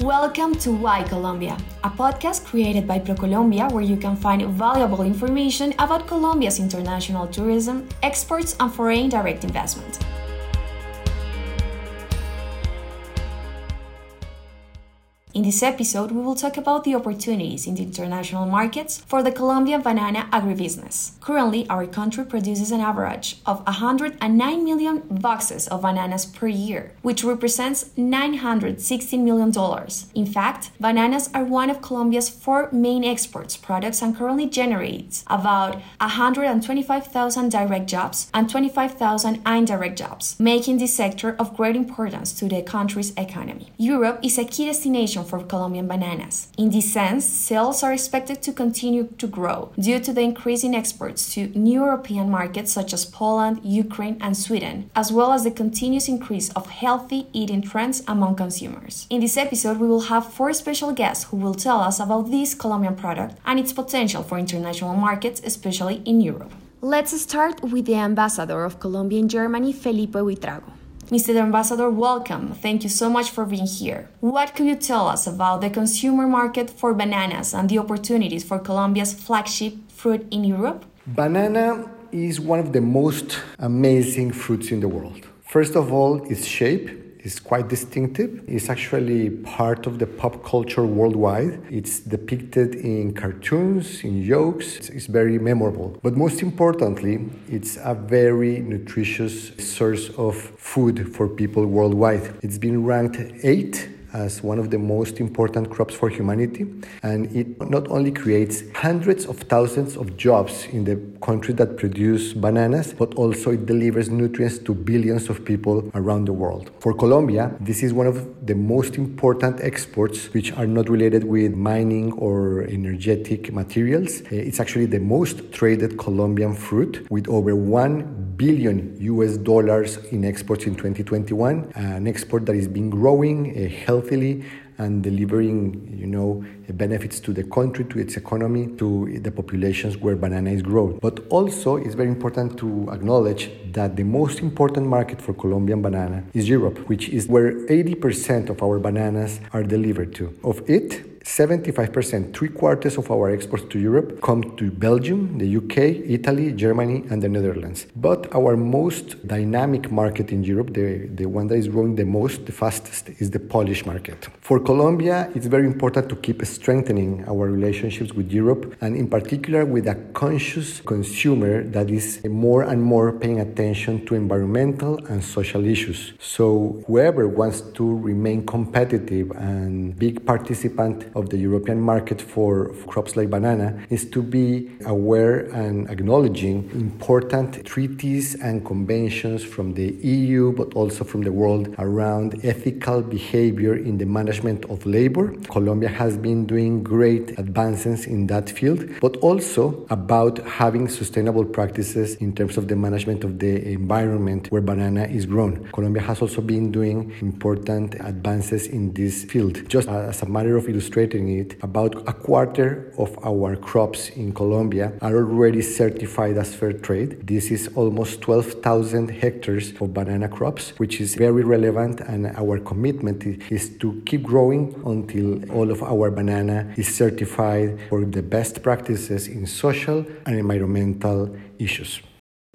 Welcome to Why Colombia, a podcast created by ProColombia where you can find valuable information about Colombia's international tourism, exports, and foreign direct investment. In this episode, we will talk about the opportunities in the international markets for the Colombian banana agribusiness. Currently, our country produces an average of 109 million boxes of bananas per year, which represents $916 million. In fact, bananas are one of Colombia's four main exports products and currently generates about 125,000 direct jobs and 25,000 indirect jobs, making this sector of great importance to the country's economy. Europe is a key destination for Colombian bananas. In this sense, sales are expected to continue to grow due to the increase in exports to new European markets such as Poland, Ukraine, and Sweden, as well as the continuous increase of healthy eating trends among consumers. In this episode, we will have four special guests who will tell us about this Colombian product and its potential for international markets, especially in Europe. Let's start with the ambassador of Colombia in Germany, Felipe Buitrago. Mr. Ambassador, welcome. Thank you so much for being here. What can you tell us about the consumer market for bananas and the opportunities for Colombia's flagship fruit in Europe? Banana is one of the most amazing fruits in the world. First of all, its shape is quite distinctive. It's actually part of the pop culture worldwide. It's depicted in cartoons, in jokes. It's, it's very memorable. But most importantly, it's a very nutritious source of food for people worldwide. It's been ranked eight as one of the most important crops for humanity. And it not only creates hundreds of thousands of jobs in the country that produce bananas, but also it delivers nutrients to billions of people around the world. For Colombia, this is one of the most important exports which are not related with mining or energetic materials. Eh, it's actually the most traded Colombian fruit with over 1 billion US dollars in exports in 2021, an export that is been growing, a healthy healthily and delivering, you know, benefits to the country, to its economy, to the populations where banana is grown. But also, it's very important to acknowledge that the most important market for Colombian banana is Europe, which is where 80% of our bananas are delivered to. Of it, 75%, three quarters of our exports to Europe come to Belgium, the UK, Italy, Germany, and the Netherlands. But our most dynamic market in Europe, the, the one that is growing the most, the fastest, is the Polish market. For Colombia, it's very important to keep strengthening our relationships with Europe, and in particular with a conscious consumer that is more and more paying attention to environmental and social issues. So, whoever wants to remain competitive and big participant of the European market for crops like banana is to be aware and acknowledging important treaties and conventions from the EU, but also from the world around ethical behavior in the management of labor. Colombia has been doing great advances in that field, but also about having sustainable practices in terms of the management of the environment where banana is grown. Colombia has also been doing important advances in this field. Just as a matter of illustration, it, about a quarter of our crops in Colombia are already certified as fair trade. This is almost 12,000 hectares of banana crops, which is very relevant, and our commitment is to keep growing until all of our banana is certified for the best practices in social and environmental issues.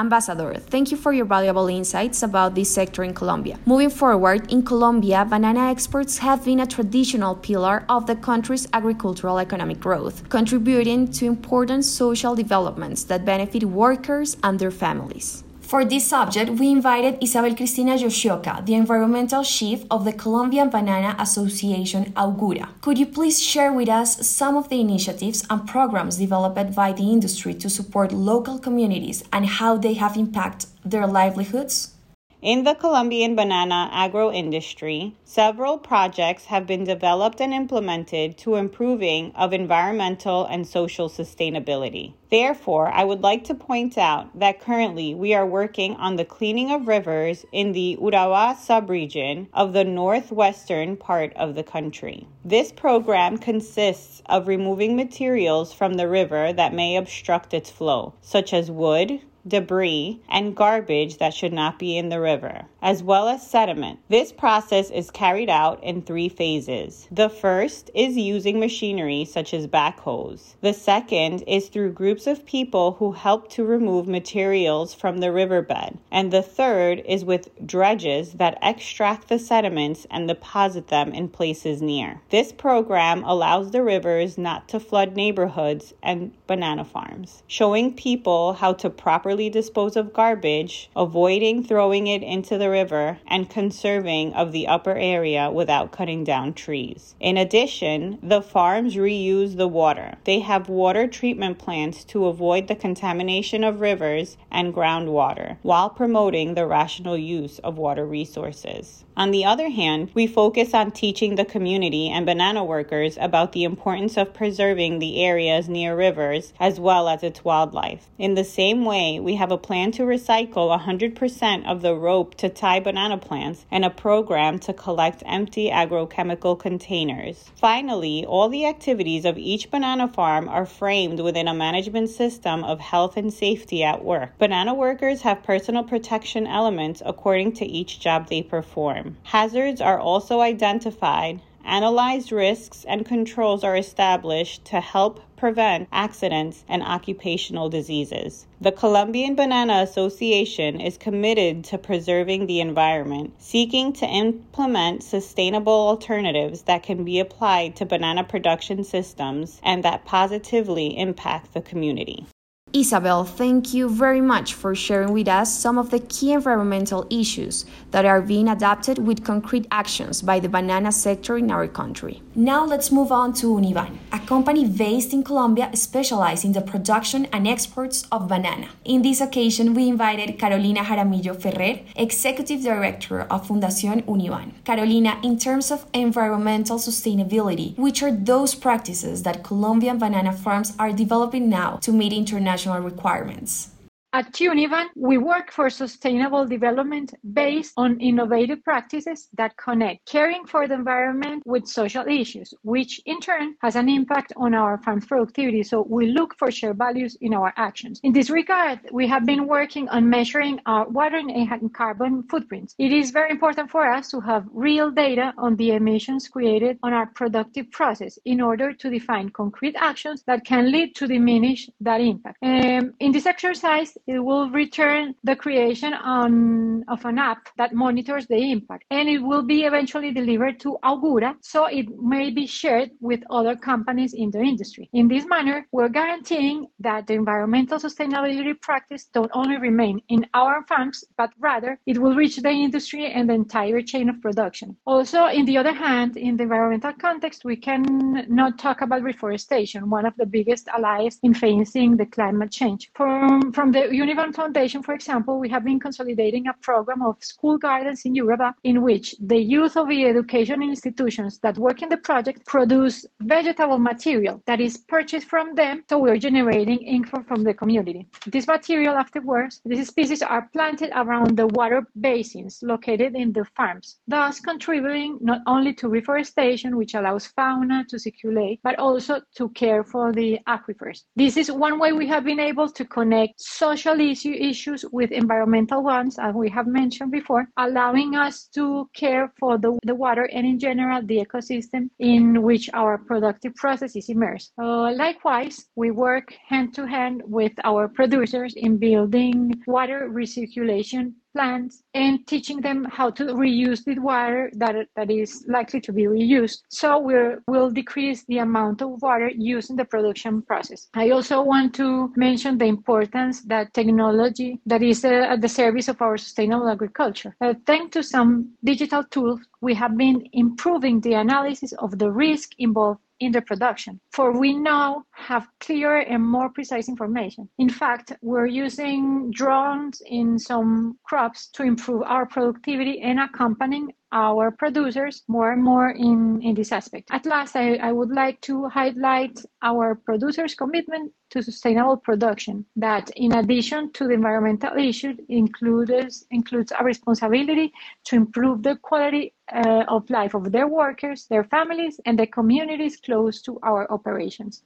Ambassador, thank you for your valuable insights about this sector in Colombia. Moving forward, in Colombia, banana exports have been a traditional pillar of the country's agricultural economic growth, contributing to important social developments that benefit workers and their families. For this subject, we invited Isabel Cristina Yoshioka, the environmental chief of the Colombian Banana Association Augura. Could you please share with us some of the initiatives and programs developed by the industry to support local communities and how they have impacted their livelihoods? In the Colombian banana agro industry, several projects have been developed and implemented to improving of environmental and social sustainability. Therefore, I would like to point out that currently we are working on the cleaning of rivers in the Urabá subregion of the northwestern part of the country. This program consists of removing materials from the river that may obstruct its flow, such as wood, debris, and garbage that should not be in the river, as well as sediment. This process is carried out in three phases. The first is using machinery such as backhoes. The second is through groups of people who help to remove materials from the riverbed. And the third is with dredges that extract the sediments and deposit them in places near. This program allows the rivers not to flood neighborhoods and banana farms, showing people how to properly dispose of garbage, avoiding throwing it into the river, and conserving of the upper area without cutting down trees. In addition, the farms reuse the water. They have water treatment plants to avoid the contamination of rivers and groundwater while promoting the rational use of water resources. On the other hand, we focus on teaching the community and banana workers about the importance of preserving the areas near rivers as well as its wildlife. In the same way, we have a plan to recycle 100% of the rope to tie banana plants and a program to collect empty agrochemical containers. Finally, all the activities of each banana farm are framed within a management system of health and safety at work. Banana workers have personal protection elements according to each job they perform. Hazards are also identified, analyzed risks, and controls are established to help prevent accidents and occupational diseases. The Colombian Banana Association is committed to preserving the environment, seeking to implement sustainable alternatives that can be applied to banana production systems and that positively impact the community. Isabel, thank you very much for sharing with us some of the key environmental issues that are being adapted with concrete actions by the banana sector in our country. Now let's move on to Uniban, a company based in Colombia specialized in the production and exports of banana. In this occasion, we invited Carolina Jaramillo Ferrer, Executive Director of Fundación Uniban. Carolina, in terms of environmental sustainability, which are those practices that Colombian banana farms are developing now to meet international international requirements. At Uniban, we work for sustainable development based on innovative practices that connect caring for the environment with social issues, which in turn has an impact on our farm's productivity. So we look for shared values in our actions. In this regard, we have been working on measuring our water and carbon footprints. It is very important for us to have real data on the emissions created on our productive process in order to define concrete actions that can lead to diminish that impact. Um, in this exercise, it will return the creation on, of an app that monitors the impact and it will be eventually delivered to Augura so it may be shared with other companies in the industry. In this manner, we're guaranteeing that the environmental sustainability practice don't only remain in our farms, but rather it will reach the industry and the entire chain of production. Also, in the other hand, in the environmental context, we can not talk about reforestation, one of the biggest allies in facing the climate change. From, from the Uniban Foundation, for example, we have been consolidating a program of school gardens in Urabá in which the youth of the education institutions that work in the project produce vegetable material that is purchased from them, so we're generating income from the community. This material afterwards, these species are planted around the water basins located in the farms, thus contributing not only to reforestation, which allows fauna to circulate, but also to care for the aquifers. This is one way we have been able to connect social social issue, issues with environmental ones, as we have mentioned before, allowing us to care for the, the water and in general the ecosystem in which our productive process is immersed. Uh, likewise, we work hand to hand with our producers in building water recirculation plants and teaching them how to reuse the water that, that is likely to be reused. So we will decrease the amount of water used in the production process. I also want to mention the importance that technology that is uh, at the service of our sustainable agriculture. Uh, thanks to some digital tools, we have been improving the analysis of the risk involved in the production, for we now have clearer and more precise information. In fact, we're using drones in some crops to improve our productivity and accompanying our producers more and more in, in this aspect. At last, I, I would like to highlight our producers' commitment to sustainable production that, in addition to the environmental issue, includes, includes a responsibility to improve the quality uh, of life of their workers, their families, and the communities close to our operations.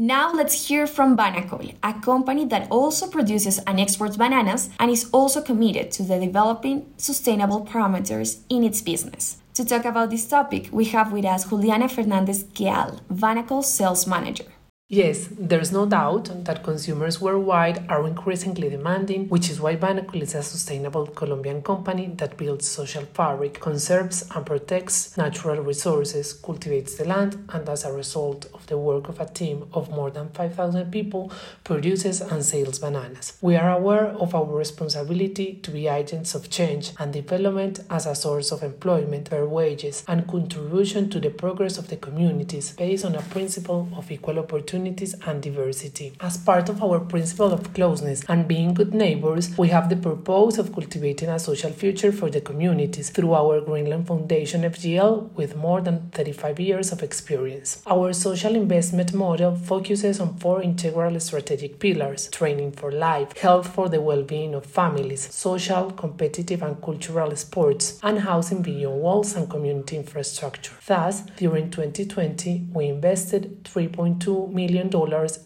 Now let's hear from Banacol, a company that also produces and exports bananas and is also committed to the developing sustainable parameters in its business. To talk about this topic, we have with us Juliana Fernandez Gial, Banacol sales manager. Yes, there's no doubt that consumers worldwide are increasingly demanding, which is why Banacol is a sustainable Colombian company that builds social fabric, conserves and protects natural resources, cultivates the land, and as a result of the work of a team of more than 5,000 people, produces and sells bananas. We are aware of our responsibility to be agents of change and development as a source of employment, fair wages, and contribution to the progress of the communities based on a principle of equal opportunity opportunities and diversity. As part of our principle of closeness and being good neighbors, we have the purpose of cultivating a social future for the communities through our Greenland Foundation FGL with more than 35 years of experience. Our social investment model focuses on four integral strategic pillars training for life, health for the well being of families, social, competitive, and cultural sports, and housing beyond walls and community infrastructure. Thus, during 2020, we invested 3.2 million million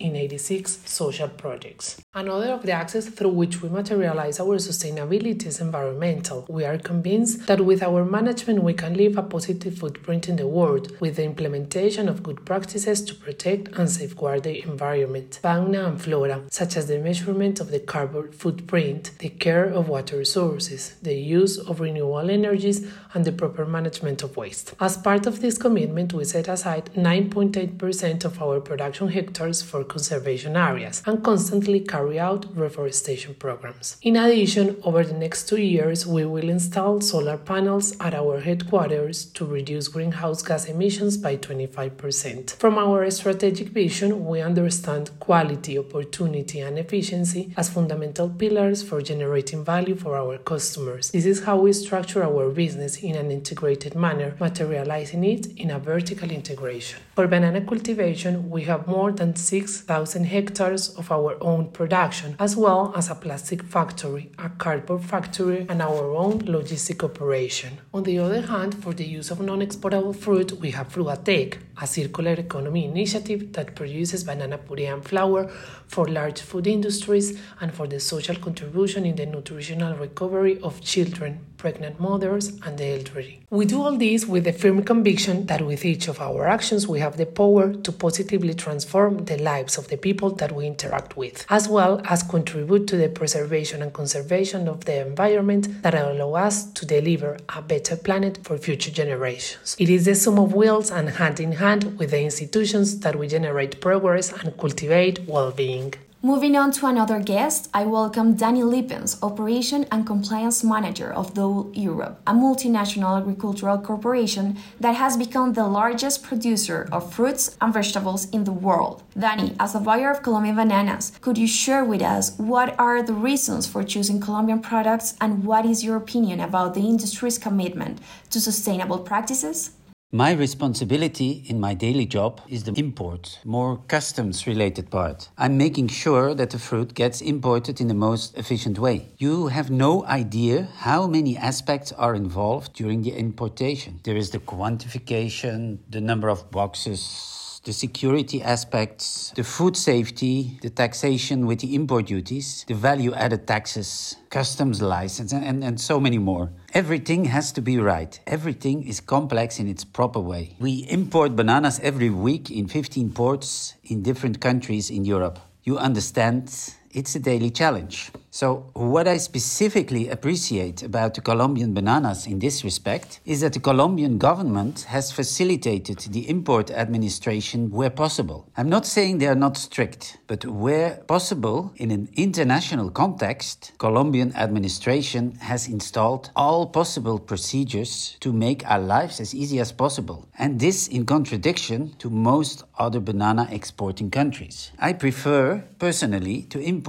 in 86 social projects. Another of the axes through which we materialize our sustainability is environmental. We are convinced that with our management we can leave a positive footprint in the world with the implementation of good practices to protect and safeguard the environment, fauna and flora, such as the measurement of the carbon footprint, the care of water resources, the use of renewable energies, and the proper management of waste. As part of this commitment, we set aside 9.8% of our production hectares for conservation areas and constantly carry out reforestation programs. In addition, over the next two years, we will install solar panels at our headquarters to reduce greenhouse gas emissions by 25%. From our strategic vision, we understand quality, opportunity, and efficiency as fundamental pillars for generating value for our customers. This is how we structure our business in an integrated manner, materializing it in a vertical integration. For banana cultivation, we have more than 6,000 hectares of our own production, as well as a plastic factory, a cardboard factory, and our own logistic operation. On the other hand, for the use of non-exportable fruit, we have Frugatec, a circular economy initiative that produces banana puree and flour for large food industries and for the social contribution in the nutritional recovery of children, pregnant mothers, and the elderly. We do all this with the firm conviction that with each of our actions we have the power to positively transform the lives of the people that we interact with, as well as contribute to the preservation and conservation of the environment that allow us to deliver a better planet for future generations. It is the sum of wills and hand in hand with the institutions that we generate progress and cultivate well being. Moving on to another guest, I welcome Danny Lippens, Operation and Compliance Manager of Dole Europe, a multinational agricultural corporation that has become the largest producer of fruits and vegetables in the world. Danny, as a buyer of Colombian bananas, could you share with us what are the reasons for choosing Colombian products and what is your opinion about the industry's commitment to sustainable practices? My responsibility in my daily job is the import, more customs related part. I'm making sure that the fruit gets imported in the most efficient way. You have no idea how many aspects are involved during the importation. There is the quantification, the number of boxes, the security aspects, the food safety, the taxation with the import duties, the value added taxes, customs license, and, and, and so many more. Everything has to be right. Everything is complex in its proper way. We import bananas every week in 15 ports in different countries in Europe. You understand it's a daily challenge. So, what I specifically appreciate about the Colombian bananas in this respect is that the Colombian government has facilitated the import administration where possible. I'm not saying they are not strict, but where possible, in an international context, Colombian administration has installed all possible procedures to make our lives as easy as possible. And this in contradiction to most other banana exporting countries. I prefer personally to import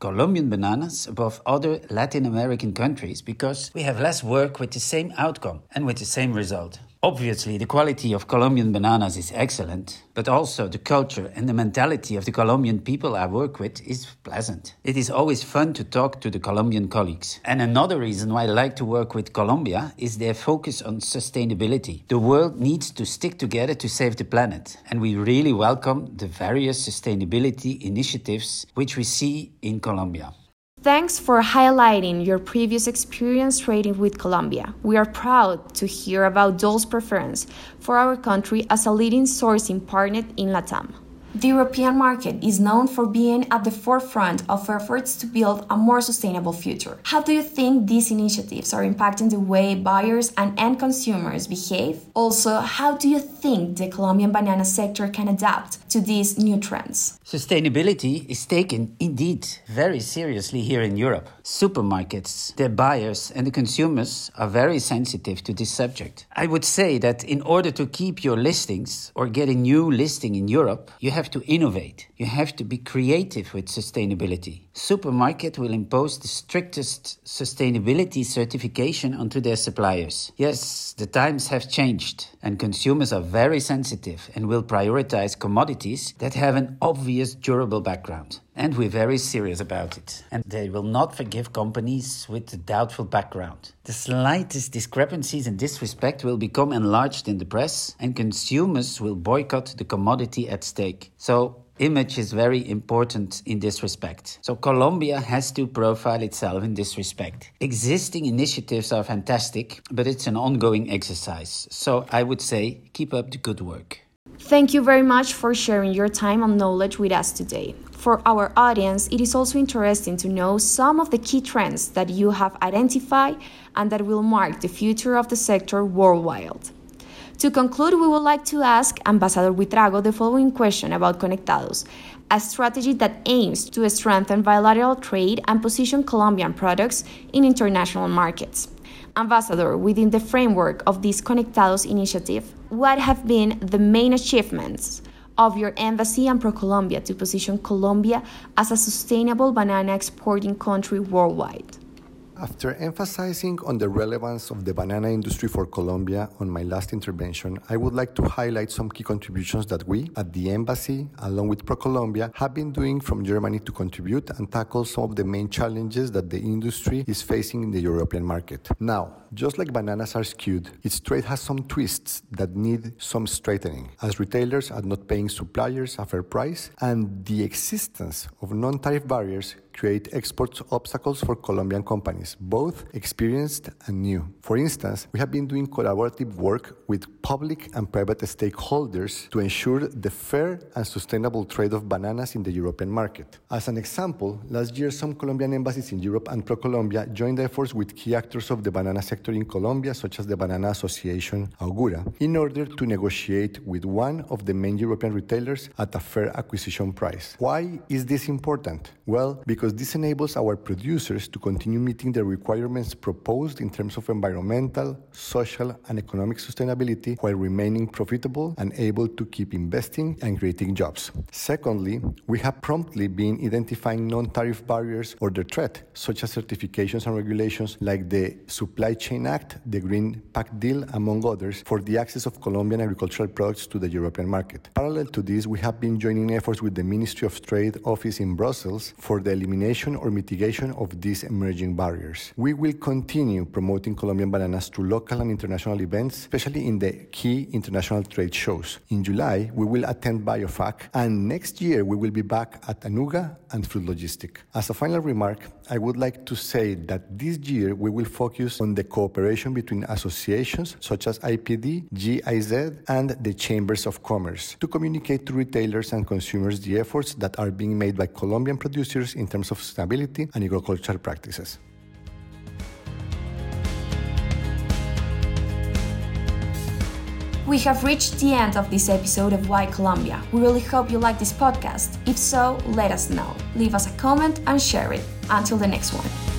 Colombian bananas above other Latin American countries because we have less work with the same outcome and with the same result. Obviously, the quality of Colombian bananas is excellent, but also the culture and the mentality of the Colombian people I work with is pleasant. It is always fun to talk to the Colombian colleagues. And another reason why I like to work with Colombia is their focus on sustainability. The world needs to stick together to save the planet, and we really welcome the various sustainability initiatives which we see in Colombia. Thanks for highlighting your previous experience trading with Colombia. We are proud to hear about Dole's preference for our country as a leading sourcing partner in LATAM. The European market is known for being at the forefront of efforts to build a more sustainable future. How do you think these initiatives are impacting the way buyers and end consumers behave? Also, how do you think the Colombian banana sector can adapt to these new trends? Sustainability is taken indeed very seriously here in Europe. Supermarkets, their buyers, and the consumers are very sensitive to this subject. I would say that in order to keep your listings or get a new listing in Europe, you have to innovate. You have to be creative with sustainability. Supermarket will impose the strictest sustainability certification onto their suppliers. Yes, the times have changed and consumers are very sensitive and will prioritize commodities that have an obvious durable background. And we're very serious about it. And they will not forgive companies with a doubtful background. The slightest discrepancies in this respect will become enlarged in the press, and consumers will boycott the commodity at stake. So, image is very important in this respect. So Colombia has to profile itself in this respect. Existing initiatives are fantastic, but it's an ongoing exercise. So I would say keep up the good work. Thank you very much for sharing your time and knowledge with us today. For our audience, it is also interesting to know some of the key trends that you have identified and that will mark the future of the sector worldwide. To conclude, we would like to ask Ambassador Buitrago the following question about Conectados, a strategy that aims to strengthen bilateral trade and position Colombian products in international markets. Ambassador, within the framework of this Conectados initiative, what have been the main achievements of your embassy and ProColombia to position Colombia as a sustainable banana exporting country worldwide? After emphasizing on the relevance of the banana industry for Colombia on my last intervention, I would like to highlight some key contributions that we at the embassy, along with ProColombia, have been doing from Germany to contribute and tackle some of the main challenges that the industry is facing in the European market. Now, just like bananas are skewed, its trade has some twists that need some straightening, as retailers are not paying suppliers a fair price, and the existence of non tariff barriers create export obstacles for Colombian companies, both experienced and new. For instance, we have been doing collaborative work with public and private stakeholders to ensure the fair and sustainable trade of bananas in the European market. As an example, last year some Colombian embassies in Europe and ProColombia joined efforts with key actors of the banana sector in Colombia, such as the Banana Association Augura, in order to negotiate with one of the main European retailers at a fair acquisition price. Why is this important? Well, because this enables our producers to continue meeting the requirements proposed in terms of environmental, social, and economic sustainability while remaining profitable and able to keep investing and creating jobs. Secondly, we have promptly been identifying non tariff barriers or their threat, such as certifications and regulations like the supply chain Chain Act, the Green Pact Deal, among others, for the access of Colombian agricultural products to the European market. Parallel to this, we have been joining efforts with the Ministry of Trade office in Brussels for the elimination or mitigation of these emerging barriers. We will continue promoting Colombian bananas to local and international events, especially in the key international trade shows. In July, we will attend BIOFACH, and next year we will be back at Anuga and Fruit Logistic. As a final remark, I would like to say that this year we will focus on the cooperation between associations such as IPD, GIZ, and the Chambers of Commerce to communicate to retailers and consumers the efforts that are being made by Colombian producers in terms of sustainability and agricultural practices. We have reached the end of this episode of Why Colombia. We really hope you like this podcast. If so, let us know. Leave us a comment and share it. Until the next one.